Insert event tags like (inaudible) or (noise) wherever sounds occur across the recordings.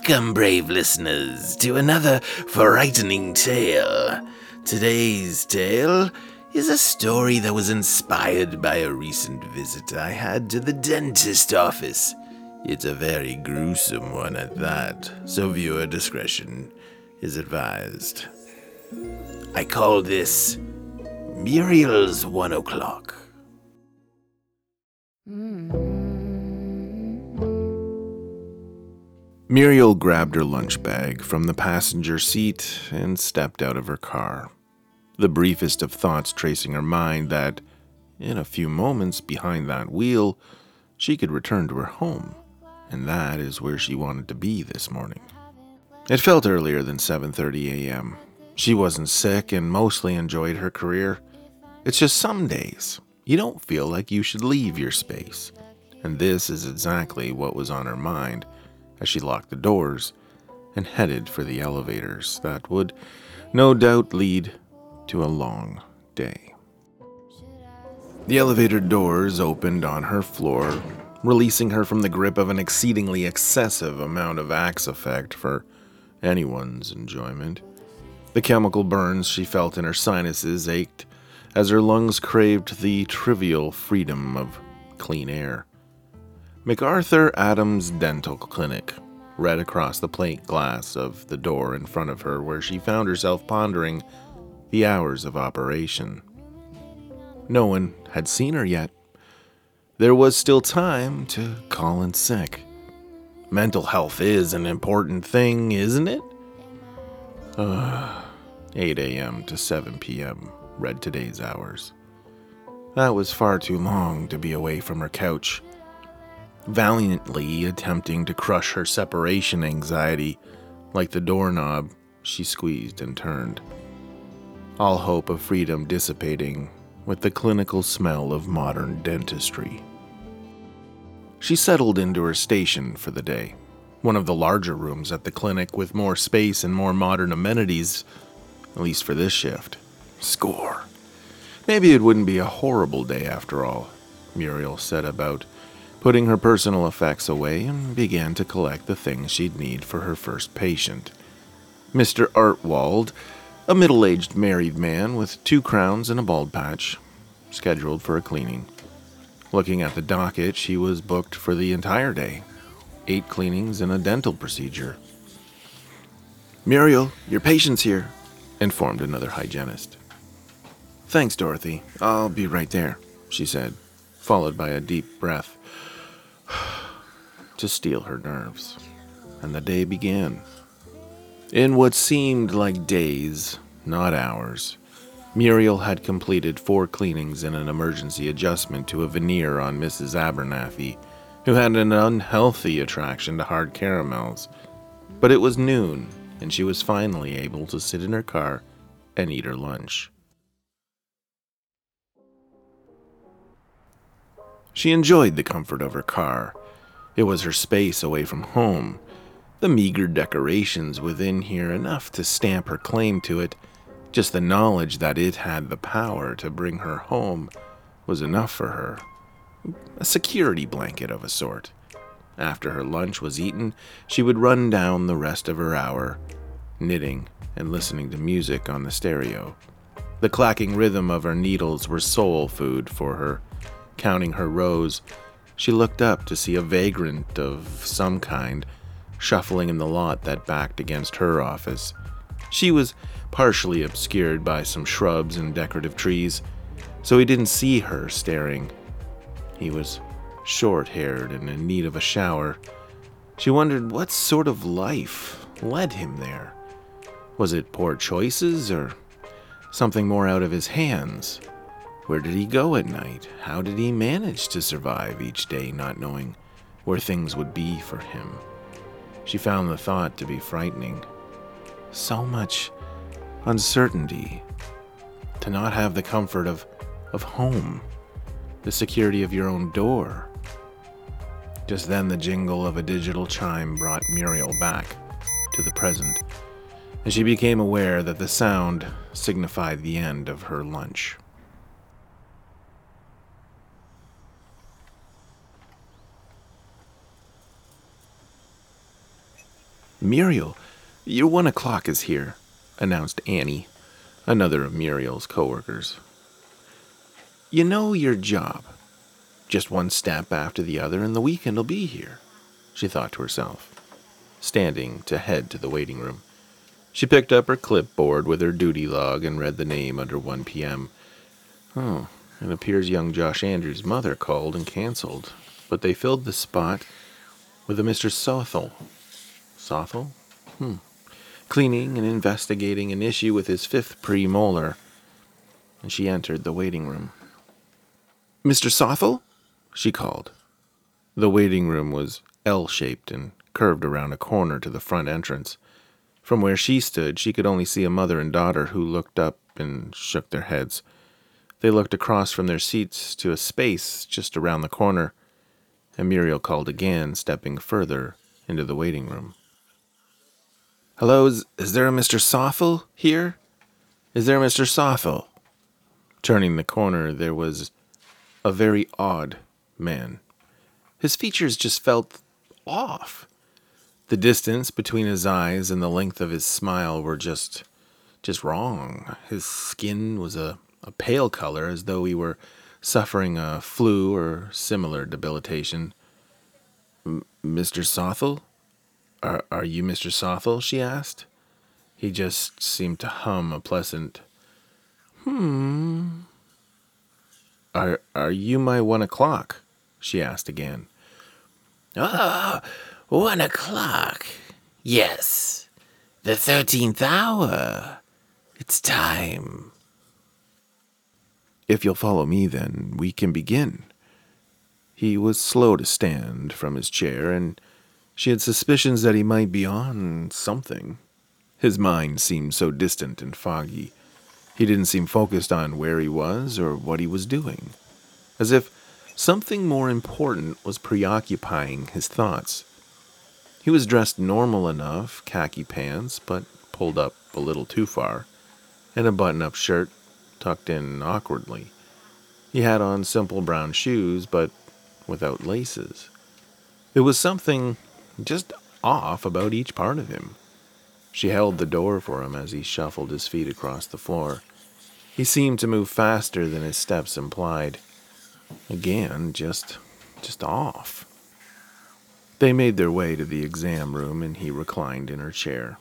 Welcome, brave listeners, to another frightening tale. Today's tale is a story that was inspired by a recent visit I had to the dentist office. It's a very gruesome one at that, so viewer discretion is advised. I call this Muriel's One O'Clock. Muriel grabbed her lunch bag from the passenger seat and stepped out of her car. The briefest of thoughts tracing her mind that, in a few moments behind that wheel, she could return to her home, and that is where she wanted to be this morning. It felt earlier than 7:30 a.m. She wasn't sick and mostly enjoyed her career. It's just some days you don't feel like you should leave your space, and this is exactly what was on her mind as she locked the doors and headed for the elevators that would no doubt lead to a long day. The elevator doors opened on her floor, releasing her from the grip of an exceedingly excessive amount of axe effect for anyone's enjoyment. The chemical burns she felt in her sinuses ached as her lungs craved the trivial freedom of clean air. MacArthur Adams Dental Clinic read across the plate glass of the door in front of her, where she found herself pondering the hours of operation. No one had seen her yet. There was still time to call in sick. Mental health is an important thing, isn't it? Uh, 8 a.m. to 7 p.m. read today's hours. That was far too long to be away from her couch valiantly attempting to crush her separation anxiety like the doorknob she squeezed and turned. All hope of freedom dissipating with the clinical smell of modern dentistry. She settled into her station for the day, one of the larger rooms at the clinic with more space and more modern amenities, at least for this shift. Score. Maybe it wouldn't be a horrible day after all, Muriel said about putting her personal effects away and began to collect the things she'd need for her first patient. Mr. Artwald, a middle aged married man with two crowns and a bald patch, scheduled for a cleaning. Looking at the docket, she was booked for the entire day eight cleanings and a dental procedure. Muriel, your patient's here, informed another hygienist. Thanks, Dorothy. I'll be right there, she said, followed by a deep breath to steel her nerves. And the day began. In what seemed like days, not hours, Muriel had completed four cleanings and an emergency adjustment to a veneer on Mrs. Abernathy, who had an unhealthy attraction to hard caramels. But it was noon, and she was finally able to sit in her car and eat her lunch. She enjoyed the comfort of her car. It was her space away from home. The meager decorations within here enough to stamp her claim to it. Just the knowledge that it had the power to bring her home was enough for her. A security blanket of a sort. After her lunch was eaten, she would run down the rest of her hour, knitting and listening to music on the stereo. The clacking rhythm of her needles were soul food for her counting her rows, she looked up to see a vagrant of some kind shuffling in the lot that backed against her office. She was partially obscured by some shrubs and decorative trees, so he didn't see her staring. He was short haired and in need of a shower. She wondered what sort of life led him there. Was it poor choices or something more out of his hands? Where did he go at night? How did he manage to survive each day not knowing where things would be for him? She found the thought to be frightening. So much uncertainty. To not have the comfort of, of home, the security of your own door. Just then, the jingle of a digital chime brought Muriel back to the present, and she became aware that the sound signified the end of her lunch. Muriel, your one o'clock is here, announced Annie, another of Muriel's coworkers. You know your job. Just one step after the other, and the weekend'll be here, she thought to herself, standing to head to the waiting room. She picked up her clipboard with her duty log and read the name under 1 p.m. Oh, it appears young Josh Andrews' mother called and canceled, but they filled the spot with a Mr. Sothel. Sothel? Hmm. Cleaning and investigating an issue with his fifth premolar. And she entered the waiting room. Mr. Sothel? she called. The waiting room was L shaped and curved around a corner to the front entrance. From where she stood, she could only see a mother and daughter who looked up and shook their heads. They looked across from their seats to a space just around the corner, and Muriel called again, stepping further into the waiting room. Hello, is, is there a Mr. Sothel here? Is there a Mr. Sothel? Turning the corner, there was a very odd man. His features just felt off. The distance between his eyes and the length of his smile were just just wrong. His skin was a, a pale color as though he were suffering a flu or similar debilitation. Mr. Sothel? Are, are you Mr. Sothel? she asked. He just seemed to hum a pleasant, hmm. Are, are you my one o'clock? she asked again. Ah, oh, one o'clock. Yes, the thirteenth hour. It's time. If you'll follow me, then we can begin. He was slow to stand from his chair, and she had suspicions that he might be on something. His mind seemed so distant and foggy. He didn't seem focused on where he was or what he was doing, as if something more important was preoccupying his thoughts. He was dressed normal enough, khaki pants, but pulled up a little too far, and a button up shirt tucked in awkwardly. He had on simple brown shoes, but without laces. There was something just off about each part of him. She held the door for him as he shuffled his feet across the floor. He seemed to move faster than his steps implied. Again, just just off. They made their way to the exam room and he reclined in her chair.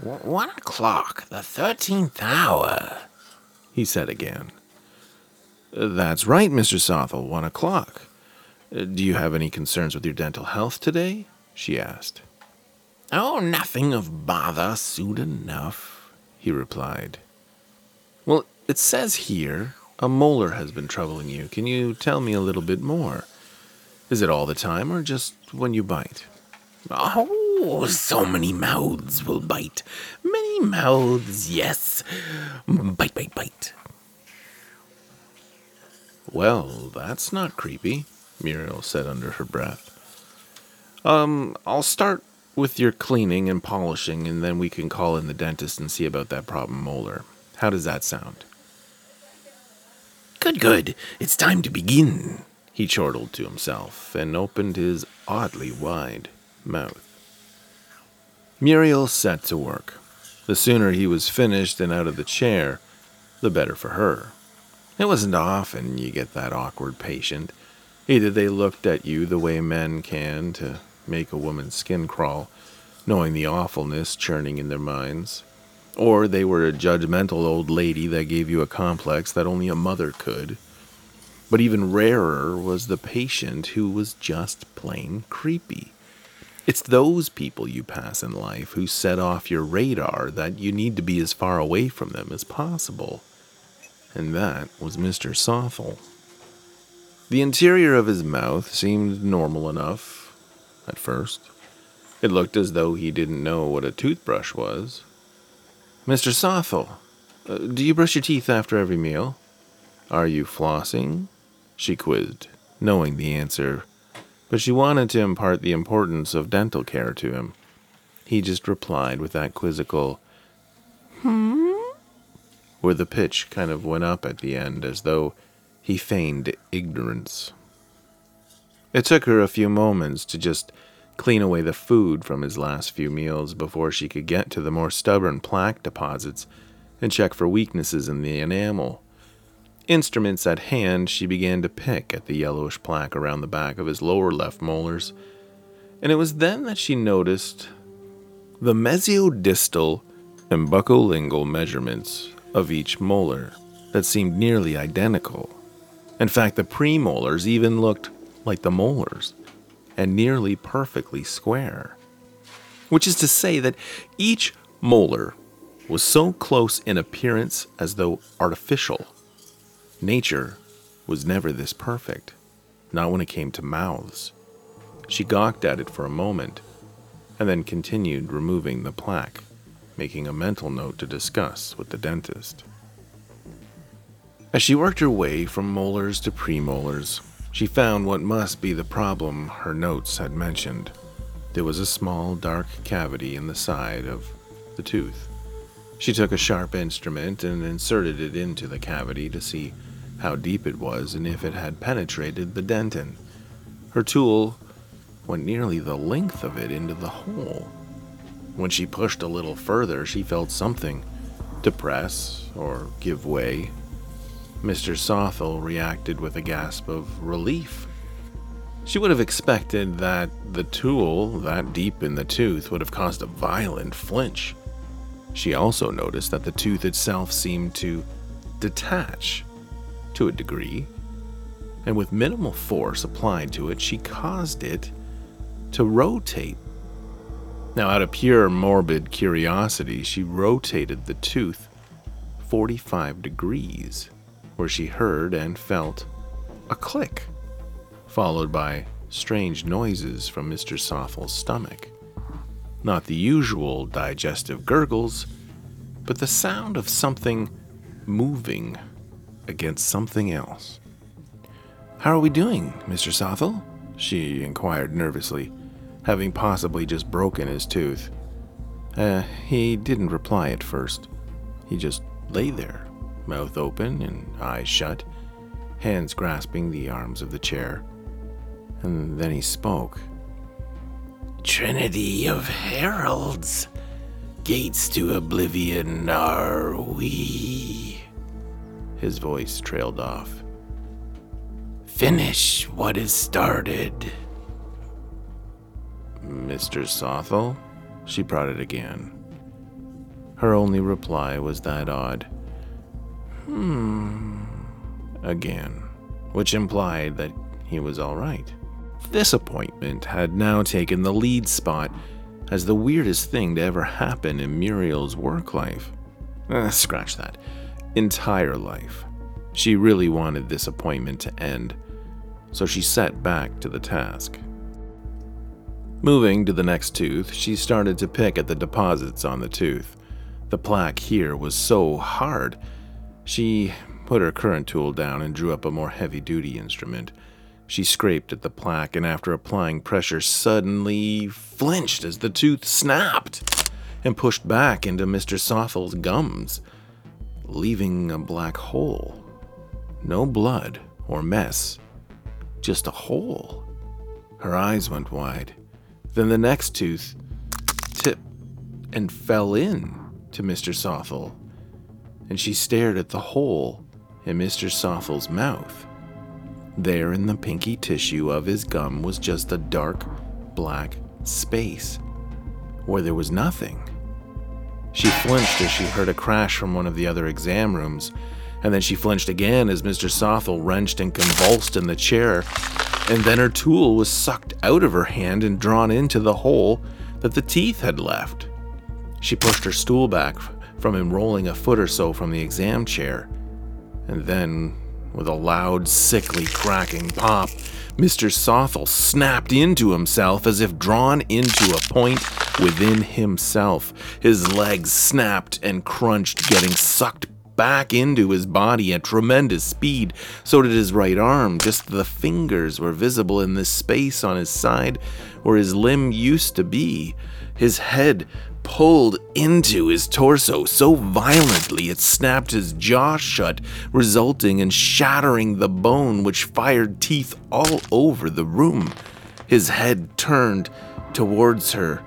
One o'clock, the thirteenth hour, he said again. That's right, Mr. Sothel, one o'clock. Do you have any concerns with your dental health today? She asked. Oh, nothing of bother, soon enough, he replied. Well, it says here a molar has been troubling you. Can you tell me a little bit more? Is it all the time or just when you bite? Oh, so many mouths will bite. Many mouths, yes. Bite, bite, bite. Well, that's not creepy, Muriel said under her breath. Um, I'll start with your cleaning and polishing, and then we can call in the dentist and see about that problem molar. How does that sound? Good, good. It's time to begin. He chortled to himself and opened his oddly wide mouth. Muriel set to work. The sooner he was finished and out of the chair, the better for her. It wasn't often you get that awkward patient. Either they looked at you the way men can to make a woman's skin crawl, knowing the awfulness churning in their minds, or they were a judgmental old lady that gave you a complex that only a mother could. But even rarer was the patient who was just plain creepy. It's those people you pass in life who set off your radar that you need to be as far away from them as possible. And that was Mr. Sothel. The interior of his mouth seemed normal enough at first. It looked as though he didn't know what a toothbrush was, Mr. Sothel, uh, do you brush your teeth after every meal? Are you flossing? She quizzed, knowing the answer, but she wanted to impart the importance of dental care to him. He just replied with that quizzical, hmm, where the pitch kind of went up at the end as though he feigned ignorance. It took her a few moments to just clean away the food from his last few meals before she could get to the more stubborn plaque deposits and check for weaknesses in the enamel. Instruments at hand, she began to pick at the yellowish plaque around the back of his lower left molars, and it was then that she noticed the mesiodistal and buccolingual measurements of each molar that seemed nearly identical. In fact, the premolars even looked like the molars and nearly perfectly square. Which is to say that each molar was so close in appearance as though artificial. Nature was never this perfect, not when it came to mouths. She gawked at it for a moment and then continued removing the plaque, making a mental note to discuss with the dentist. As she worked her way from molars to premolars, she found what must be the problem her notes had mentioned. There was a small, dark cavity in the side of the tooth. She took a sharp instrument and inserted it into the cavity to see how deep it was and if it had penetrated the dentin. Her tool went nearly the length of it into the hole. When she pushed a little further, she felt something depress or give way. Mr. Sothel reacted with a gasp of relief. She would have expected that the tool that deep in the tooth would have caused a violent flinch. She also noticed that the tooth itself seemed to detach to a degree, and with minimal force applied to it, she caused it to rotate. Now, out of pure morbid curiosity, she rotated the tooth 45 degrees, where she heard and felt a click, followed by strange noises from Mr. Sothel's stomach. Not the usual digestive gurgles, but the sound of something moving against something else. How are we doing, Mr. Sothel? she inquired nervously, having possibly just broken his tooth. Uh, he didn't reply at first. He just lay there, mouth open and eyes shut, hands grasping the arms of the chair. And then he spoke. Trinity of heralds, gates to oblivion are we. His voice trailed off. Finish what is started. Mr. Sothel? She prodded again. Her only reply was that odd, hmm, again, which implied that he was all right. This appointment had now taken the lead spot as the weirdest thing to ever happen in Muriel's work life. Eh, scratch that. Entire life. She really wanted this appointment to end, so she set back to the task. Moving to the next tooth, she started to pick at the deposits on the tooth. The plaque here was so hard. She put her current tool down and drew up a more heavy duty instrument. She scraped at the plaque and, after applying pressure, suddenly flinched as the tooth snapped and pushed back into Mr. Sothel's gums, leaving a black hole. No blood or mess, just a hole. Her eyes went wide. Then the next tooth tipped and fell in to Mr. Sothel, and she stared at the hole in Mr. Sothel's mouth. There in the pinky tissue of his gum was just a dark, black space where there was nothing. She flinched as she heard a crash from one of the other exam rooms, and then she flinched again as Mr. Sothel wrenched and convulsed in the chair, and then her tool was sucked out of her hand and drawn into the hole that the teeth had left. She pushed her stool back from him, rolling a foot or so from the exam chair, and then with a loud, sickly, cracking pop, Mr. Sothel snapped into himself as if drawn into a point within himself. His legs snapped and crunched, getting sucked back into his body at tremendous speed. So did his right arm. Just the fingers were visible in the space on his side where his limb used to be. His head pulled into his torso so violently it snapped his jaw shut, resulting in shattering the bone, which fired teeth all over the room. his head turned towards her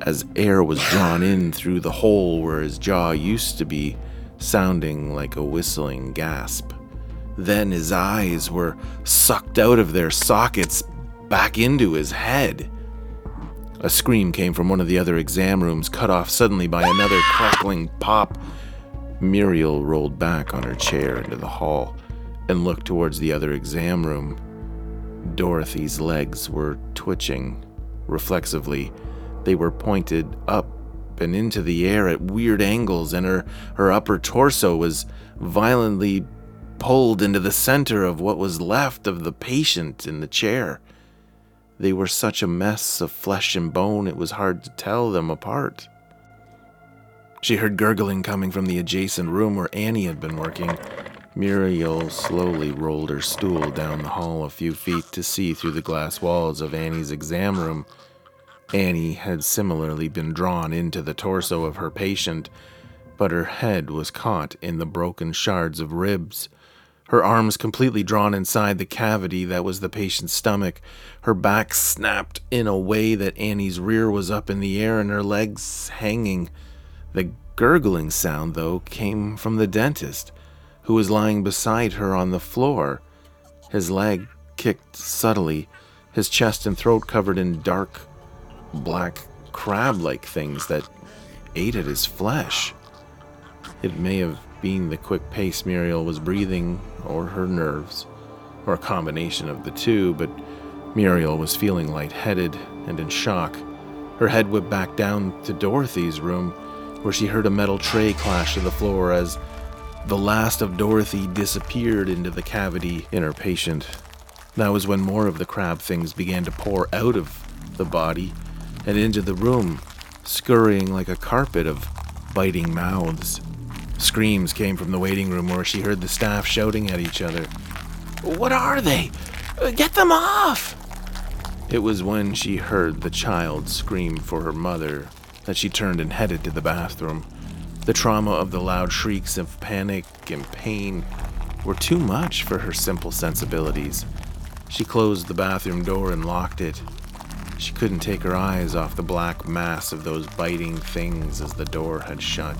as air was drawn in through the hole where his jaw used to be, sounding like a whistling gasp. Then his eyes were sucked out of their sockets back into his head. A scream came from one of the other exam rooms, cut off suddenly by another crackling pop. Muriel rolled back on her chair into the hall and looked towards the other exam room. Dorothy's legs were twitching. Reflexively, they were pointed up and into the air at weird angles, and her, her upper torso was violently pulled into the center of what was left of the patient in the chair. They were such a mess of flesh and bone, it was hard to tell them apart. She heard gurgling coming from the adjacent room where Annie had been working. Muriel slowly rolled her stool down the hall a few feet to see through the glass walls of Annie's exam room. Annie had similarly been drawn into the torso of her patient, but her head was caught in the broken shards of ribs. Her arms completely drawn inside the cavity that was the patient's stomach. Her back snapped in a way that Annie's rear was up in the air and her legs hanging. The gurgling sound, though, came from the dentist who was lying beside her on the floor. His leg kicked subtly, his chest and throat covered in dark, black, crab like things that ate at his flesh. It may have been the quick pace Muriel was breathing, or her nerves, or a combination of the two, but Muriel was feeling lightheaded and in shock. Her head whipped back down to Dorothy's room, where she heard a metal tray clash to the floor as the last of Dorothy disappeared into the cavity in her patient. That was when more of the crab things began to pour out of the body and into the room, scurrying like a carpet of biting mouths. Screams came from the waiting room where she heard the staff shouting at each other. What are they? Uh, get them off! It was when she heard the child scream for her mother that she turned and headed to the bathroom. The trauma of the loud shrieks of panic and pain were too much for her simple sensibilities. She closed the bathroom door and locked it. She couldn't take her eyes off the black mass of those biting things as the door had shut.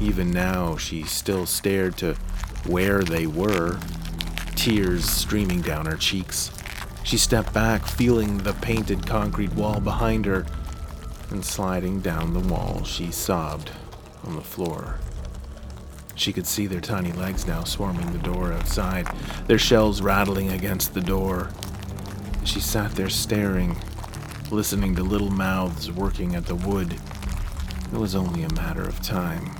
Even now, she still stared to where they were, tears streaming down her cheeks. She stepped back, feeling the painted concrete wall behind her, and sliding down the wall, she sobbed on the floor. She could see their tiny legs now swarming the door outside, their shells rattling against the door. She sat there staring, listening to little mouths working at the wood. It was only a matter of time.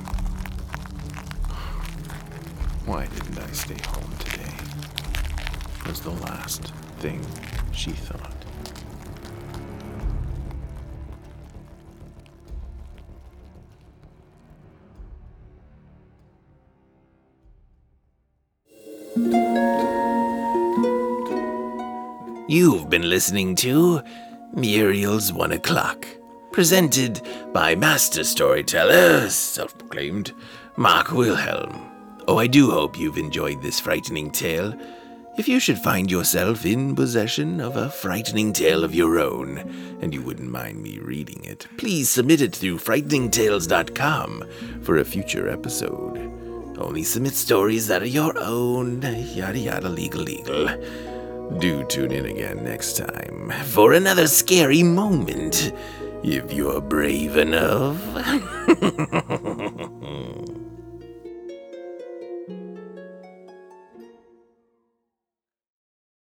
Why didn't I stay home today? Was the last thing she thought. You've been listening to Muriel's One O'Clock, presented by master storyteller, self proclaimed, Mark Wilhelm. Oh, I do hope you've enjoyed this frightening tale. If you should find yourself in possession of a frightening tale of your own, and you wouldn't mind me reading it, please submit it through frighteningtales.com for a future episode. Only submit stories that are your own, yada yada legal legal. Do tune in again next time for another scary moment, if you're brave enough. (laughs)